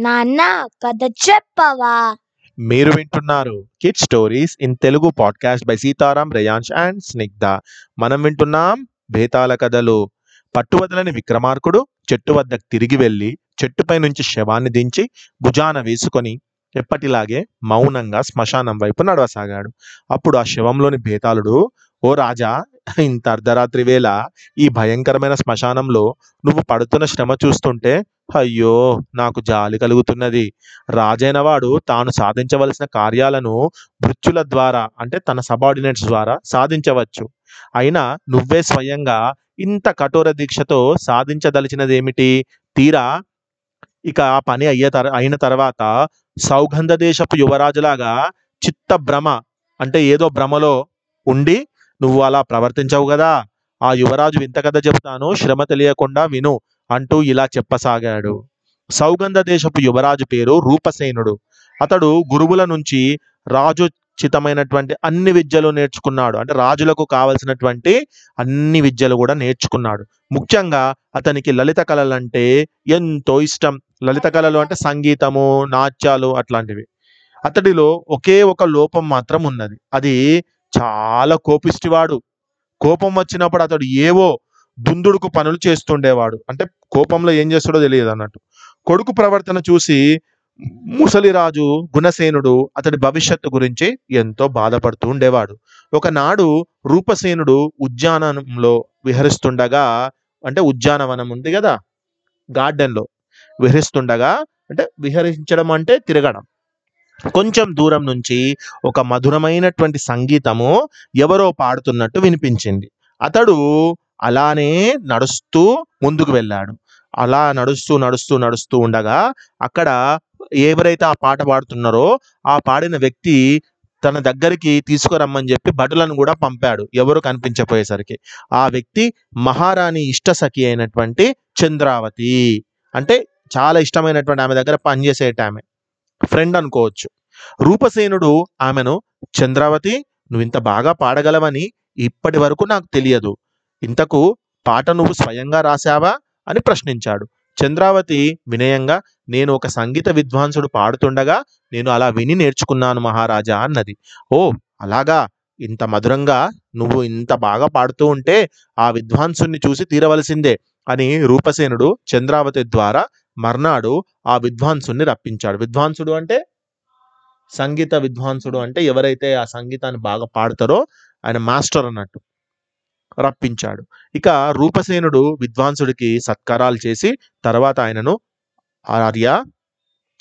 నాన్న కథ చెప్పవా? మీరు వింటున్నారు kid stories in Telugu podcast by Sitaram Reyansh and Snigdha మనం వింటున్నాం భేతాల కథలు. పట్టువదలని విక్రమార్కుడు చెట్టు వద్దకు తిరిగి వెళ్ళి చెట్టుపై నుంచి శవాన్ని దించి భుజాన వేసుకొని ఎప్పటిలాగే మౌనంగా శ్మశానం వైపు నడవసాగాడు. అప్పుడు ఆ శవంలోని భేతాళుడు ఓ రాజా ఇంత అర్ధరాత్రి వేళ ఈ భయంకరమైన శ్మశానంలో నువ్వు పడుతున్న శ్రమ చూస్తుంటే అయ్యో నాకు జాలి కలుగుతున్నది. రాజైన వాడు తాను సాధించవలసిన కార్యాలను భృత్యుల ద్వారా అంటే తన సబార్డినేట్స్ ద్వారా సాధించవచ్చు. అయినా నువ్వే స్వయంగా ఇంత కఠోర దీక్షతో సాధించదలిచినదేమిటి? తీరా? ఇక ఆ పని అయ్యే తర అయిన తర్వాత సౌగంధ దేశపు యువరాజులాగా చిత్త భ్రమ అంటే ఏదో భ్రమలో ఉండి నువ్వు అలా ప్రవర్తించవు కదా ఆ యువరాజు వింత కథ చెబుతాను శ్రమ తెలియకుండా విను. అంటూ ఇలా చెప్పసాగాడు. సౌగంధ దేశపు యువరాజు పేరు రూపసేనుడు. అతడు గురువుల నుంచి రాజుచితమైనటువంటి అన్ని విద్యలు నేర్చుకున్నాడు. అంటే రాజులకు కావలసినటువంటి అన్ని విద్యలు కూడా నేర్చుకున్నాడు. ముఖ్యంగా అతనికి లలిత కళలు అంటే ఎంతో ఇష్టం. లలిత కళలు అంటే సంగీతము నాట్యాలు అట్లాంటివి. అతడిలో ఒకే ఒక లోపం మాత్రం ఉన్నది. అది చాలా కోపిష్టివాడు. కోపం వచ్చినప్పుడు అతడు ఏవో దుందుడుకు పనులు చేస్తుండేవాడు. అంటే కోపంలో ఏం చేస్తాడో తెలియదు అన్నట్టు. కొడుకు ప్రవర్తన చూసి ముసలిరాజు గుణసేనుడు అతడి భవిష్యత్తు గురించి ఎంతో బాధపడుతూ ఉండేవాడు. ఒకనాడు రూపసేనుడు ఉద్యానంలో విహరిస్తుండగా అంటే ఉద్యానవనం ఉంది కదా గార్డెన్లో విహరిస్తుండగా అంటే విహరించడం అంటే తిరగడం. కొంచెం దూరం నుంచి ఒక మధురమైనటువంటి సంగీతము ఎవరో పాడుతున్నట్టు వినిపించింది. అతడు అలానే నడుస్తూ ముందుకు వెళ్ళాడు. అలా నడుస్తూ నడుస్తూ నడుస్తూ ఉండగా అక్కడ ఎవరైతే ఆ పాట పాడుతున్నారో ఆ పాడిన వ్యక్తి తన దగ్గరికి తీసుకురమ్మని చెప్పి భటులను కూడా పంపాడు. ఎవరు కనిపించపోయేసరికి ఆ వ్యక్తి మహారాణి ఇష్ట సఖి అయినటువంటి చంద్రావతి. అంటే చాలా ఇష్టమైనటువంటి ఆమె దగ్గర పనిచేసేట ఆమె. ఫ్రెండ్ అనుకోవచ్చు. రూపసేనుడు ఆమెను చంద్రావతి నువ్వు ఇంత బాగా పాడగలవని ఇప్పటి వరకు నాకు తెలియదు. ఇంతకు పాట నువ్వు స్వయంగా రాశావా? అని ప్రశ్నించాడు. చంద్రావతి వినయంగా నేను ఒక సంగీత విద్వాంసుడు పాడుతుండగా నేను అలా విని నేర్చుకున్నాను మహారాజా అన్నది. ఓ అలాగా? ఇంత మధురంగా? నువ్వు ఇంత బాగా పాడుతూ ఉంటే ఆ విద్వాంసుని చూసి తీరవలసిందే అని రూపసేనుడు చంద్రావతి ద్వారా మర్నాడు ఆ విద్వాంసుని రప్పించాడు. విద్వాంసుడు అంటే? సంగీత విద్వాంసుడు అంటే ఎవరైతే ఆ సంగీతాన్ని బాగా పాడతారో ఆయన మాస్టర్ అన్నట్టు. రప్పించాడు. ఇక రూపసేనుడు విద్వాంసుడికి సత్కారాలు చేసి తర్వాత ఆయనను ఆర్య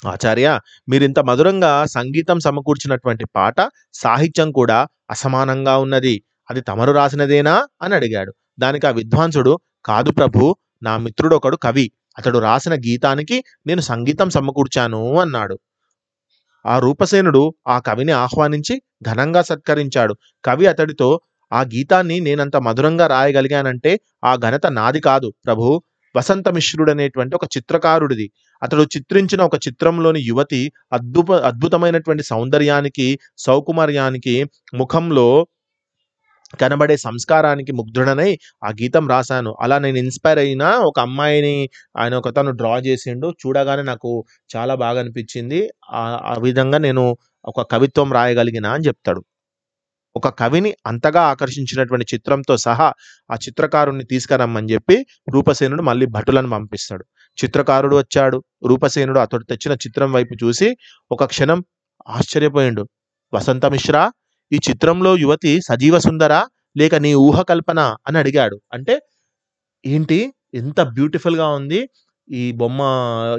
ఆచార్య మీరింత మధురంగా సంగీతం సమకూర్చినటువంటి పాట సాహిత్యం కూడా అసమానంగా ఉన్నది. అది తమరు రాసినదేనా? అని అడిగాడు. దానికి ఆ విద్వాంసుడు కాదు ప్రభు నా మిత్రుడు ఒకడు కవి. అతడు రాసిన గీతానికి నేను సంగీతం సమకూర్చాను అన్నాడు. ఆ రూపసేనుడు ఆ కవిని ఆహ్వానించి ఘనంగా సత్కరించాడు. కవి అతడితో ఆ గీతాన్ని నేనంత మధురంగా రాయగలిగానంటే ఆ ఘనత నాది కాదు ప్రభు. వసంత అనేటువంటి ఒక చిత్రకారుడిది. అతడు చిత్రించిన ఒక చిత్రంలోని యువతి అద్భుత అద్భుతమైనటువంటి సౌందర్యానికి సౌకుమార్యానికి ముఖంలో కనబడే సంస్కారానికి ముగ్ధుడనై ఆ గీతం రాశాను. అలా నేను ఇన్స్పైర్ అయిన ఒక అమ్మాయిని ఆయన ఒక తను డ్రా చేసిండు. చూడగానే నాకు చాలా బాగా అనిపించింది. ఆ ఆ విధంగా నేను ఒక కవిత్వం రాయగలిగిన అని చెప్తాడు. ఒక కవిని అంతగా ఆకర్షించినటువంటి చిత్రంతో సహా ఆ చిత్రకారుణ్ణి తీసుకురమ్మని చెప్పి రూపసేనుడు మళ్ళీ భటులను పంపిస్తాడు. చిత్రకారుడు వచ్చాడు. రూపసేనుడు అతడు తెచ్చిన చిత్రం వైపు చూసి ఒక క్షణం ఆశ్చర్యపోయిండు. వసంత మిశ్రా ఈ చిత్రంలో యువతి సజీవ సుందరా లేక నీ ఊహ కల్పన అని అడిగాడు. అంటే ఏంటి? ఎంత బ్యూటిఫుల్గా ఉంది. ఈ బొమ్మ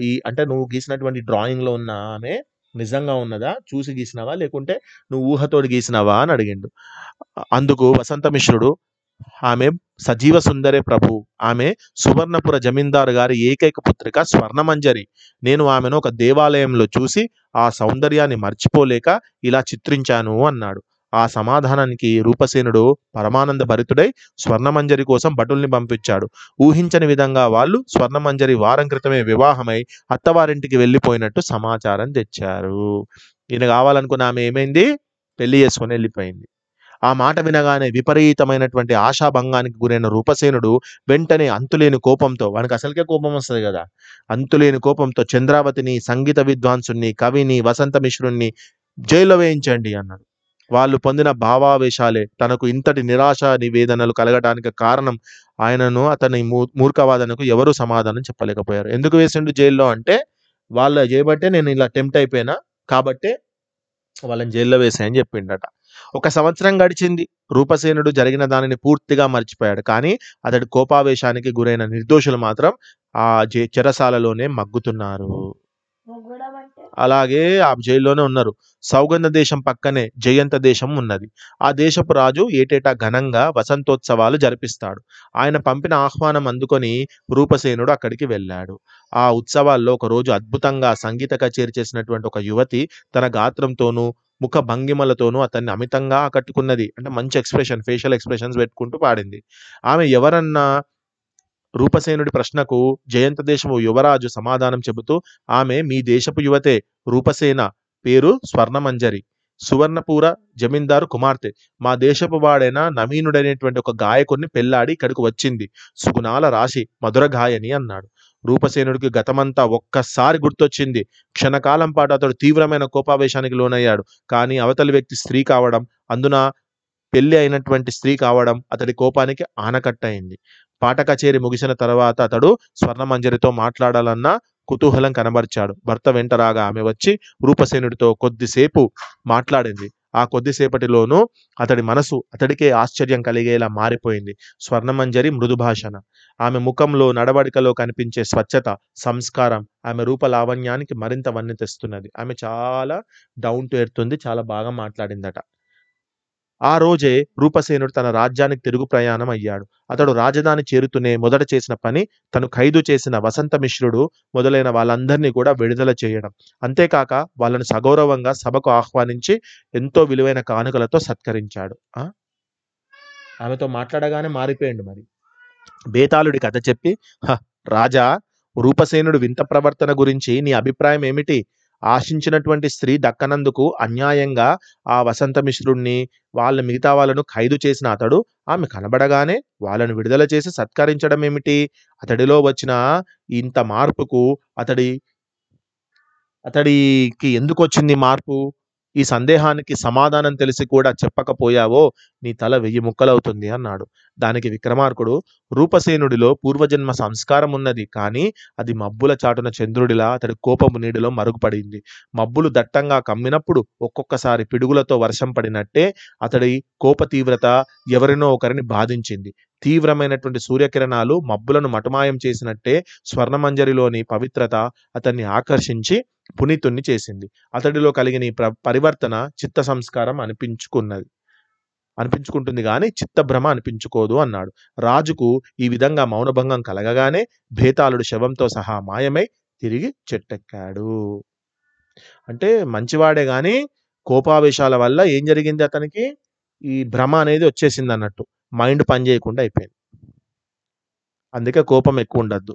ఈ అంటే నువ్వు గీసినటువంటి డ్రాయింగ్లో ఉన్న ఆమె నిజంగా ఉన్నదా? చూసి గీసినావా? లేకుంటే నువ్వు ఊహతోడు గీసినావా? అని అడిగిండు. అందుకు వసంత మిశ్రుడు ఆమె సజీవ సుందరే ప్రభు ఆమె సువర్ణపుర జమీందారు గారి ఏకైక పుత్రిక స్వర్ణమంజరి. నేను ఆమెను ఒక దేవాలయంలో చూసి ఆ సౌందర్యాన్ని మర్చిపోలేక ఇలా చిత్రించాను అన్నాడు. ఆ సమాధానానికి రూపసేనుడు పరమానంద భరితుడై స్వర్ణమంజరి కోసం భటుల్ని పంపించాడు. ఊహించని విధంగా వాళ్ళు స్వర్ణమంజరి వారం క్రితమే వివాహమై అత్తవారింటికి వెళ్ళిపోయినట్టు సమాచారం తెచ్చారు. ఈయన కావాలనుకున్న ఆమె ఏమైంది? పెళ్ళి చేసుకుని వెళ్ళిపోయింది. ఆ మాట వినగానే విపరీతమైనటువంటి ఆశాభంగానికి గురైన రూపసేనుడు వెంటనే అంతులేని కోపంతో వానికి అసలుకే కోపం వస్తుంది కదా అంతులేని కోపంతో చంద్రావతిని సంగీత విద్వాంసుని కవిని వసంత మిశ్రుణ్ణి జైల్లో వేయించండి అన్నాడు. వాళ్ళు పొందిన భావావేశాలే తనకు ఇంతటి నిరాశ నివేదనలు కలగడానికి కారణం ఆయనను అతని మూ మూర్ఖవాదనకు ఎవరు సమాధానం చెప్పలేకపోయారు. ఎందుకు వేసిండు జైల్లో అంటే వాళ్ళ చేయబట్టే నేను ఇలా టెంప్ట్ అయిపోయినా కాబట్టే వాళ్ళని జైల్లో వేసాయని చెప్పిండట. ఒక సంవత్సరం గడిచింది రూపసేనుడు జరిగిన దానిని పూర్తిగా మర్చిపోయాడు. కానీ అతడి కోపావేశానికి గురైన నిర్దోషులు మాత్రం ఆ చెరసాలలోనే మగ్గుతున్నారు. అలాగే ఆ జైల్లోనే ఉన్నారు. సౌగంధ దేశం పక్కనే జయంత దేశం ఉన్నది. ఆ దేశపు రాజు ఏటేటా ఘనంగా వసంతోత్సవాలు జరిపిస్తాడు. ఆయన పంపిన ఆహ్వానం అందుకొని రూపసేనుడు అక్కడికి వెళ్ళాడు. ఆ ఉత్సవాల్లో ఒక రోజు అద్భుతంగా సంగీత కచేరీ చేసినటువంటి ఒక యువతి తన గాత్రంతోనూ ముఖ భంగిమలతోనూ అతన్ని అమితంగా ఆకట్టుకున్నది. అంటే మంచి ఎక్స్ప్రెషన్ ఫేషియల్ ఎక్స్ప్రెషన్స్ పెట్టుకుంటూ పాడింది. ఆమె ఎవరన్నా రూపసేనుడి ప్రశ్నకు జయంత దేశము యువరాజు సమాధానం చెబుతూ ఆమె మీ దేశపు యువతే రూపసేన పేరు స్వర్ణమంజరి. సువర్ణపూర జమీందారు కుమార్తె. మా దేశపు వాడైన నవీనుడైనటువంటి ఒక గాయకుడిని పెళ్ళాడి ఇక్కడికి వచ్చింది. సుగుణాల రాశి మధుర గాయని అన్నాడు. రూపసేనుడికి గతమంతా ఒక్కసారి గుర్తొచ్చింది. క్షణకాలం పాటు అతడు తీవ్రమైన కోపావేశానికి లోనయ్యాడు. కానీ అవతలి వ్యక్తి స్త్రీ కావడం అందున పెళ్ళి అయినటువంటి స్త్రీ కావడం అతడి కోపానికి ఆనకట్టయింది. పాట కచేరి ముగిసిన తర్వాత అతడు స్వర్ణమంజరితో మాట్లాడాలన్న కుతూహలం కనబరిచాడు. భర్త వెంట రాగా ఆమె వచ్చి రూపసేనుడితో కొద్దిసేపు మాట్లాడింది. ఆ కొద్దిసేపటిలోనూ అతడి మనసు అతడికే ఆశ్చర్యం కలిగేలా మారిపోయింది. స్వర్ణమంజరి మృదుభాషణ ఆమె ముఖంలో నడవడికలో కనిపించే స్వచ్ఛత సంస్కారం ఆమె రూపలావణ్యానికి మరింత వన్నె తెస్తున్నది. ఆమె చాలా డౌన్ టు ఎర్త్ ఉంది చాలా బాగా మాట్లాడిందట. ఆ రోజే రూపసేనుడు తన రాజ్యానికి తిరుగు ప్రయాణం అయ్యాడు. అతడు రాజధాని చేరుతూనే మొదట చేసిన పని తను ఖైదు చేసిన వసంత మిశ్రుడు మొదలైన వాళ్ళందరినీ కూడా విడుదల చేయడం. అంతేకాక వాళ్ళను సగౌరవంగా సభకు ఆహ్వానించి ఎంతో విలువైన కానుకలతో సత్కరించాడు. ఆమెతో మాట్లాడగానే మారిపోయాడు మరి. బేతాళుడి కథ చెప్పి "హ, రాజా రూపసేనుడు వింత ప్రవర్తన గురించి నీ అభిప్రాయం ఏమిటి? ఆశించినటువంటి స్త్రీ దక్కనందుకు అన్యాయంగా ఆ వసంత మిశ్రుణ్ణి వాళ్ళ మిగతా వాళ్ళను ఖైదు చేసిన అతడు ఆమె కనబడగానే వాళ్ళను విడుదల చేసి సత్కరించడం ఏమిటి? అతడిలో వచ్చిన ఇంత మార్పుకు అతడి అతడికి ఎందుకు వచ్చింది మార్పు? ఈ సందేహానికి సమాధానం తెలిసి కూడా చెప్పకపోయావో నీ తల వెయ్యి ముక్కలవుతుంది అన్నాడు. దానికి విక్రమార్కుడు రూపసేనుడిలో పూర్వజన్మ సంస్కారం ఉన్నది కానీ అది మబ్బుల చాటున చంద్రుడిలా అతడి కోపము నీడిలో మరుగుపడింది. మబ్బులు దట్టంగా కమ్మినప్పుడు ఒక్కొక్కసారి పిడుగులతో వర్షం పడినట్టే అతడి కోప తీవ్రత ఎవరినో ఒకరిని బాధించింది. తీవ్రమైనటువంటి సూర్యకిరణాలు మబ్బులను మటుమాయం చేసినట్టే స్వర్ణమంజరిలోని పవిత్రత అతన్ని ఆకర్షించి పునీతుణ్ణి చేసింది. అతడిలో కలిగిన ఈ ప్ర- పరివర్తన చిత్త సంస్కారం అనిపించుకున్నది. అనిపించుకుంటుంది కానీ చిత్తభ్రమ అనిపించుకోదు అన్నాడు. రాజుకు ఈ విధంగా మౌనభంగం కలగగానే భేతాళుడు శవంతో సహా మాయమై తిరిగి చెట్టెక్కాడు. అంటే మంచివాడే కానీ కోపావేశాల వల్ల ఏం జరిగింది అతనికి? ఈ భ్రమ అనేది వచ్చేసింది అన్నట్టు. మైండ్ పని చేయకుండా అయిపోయింది. అందుకే కోపం ఎక్కువ ఉండద్దు.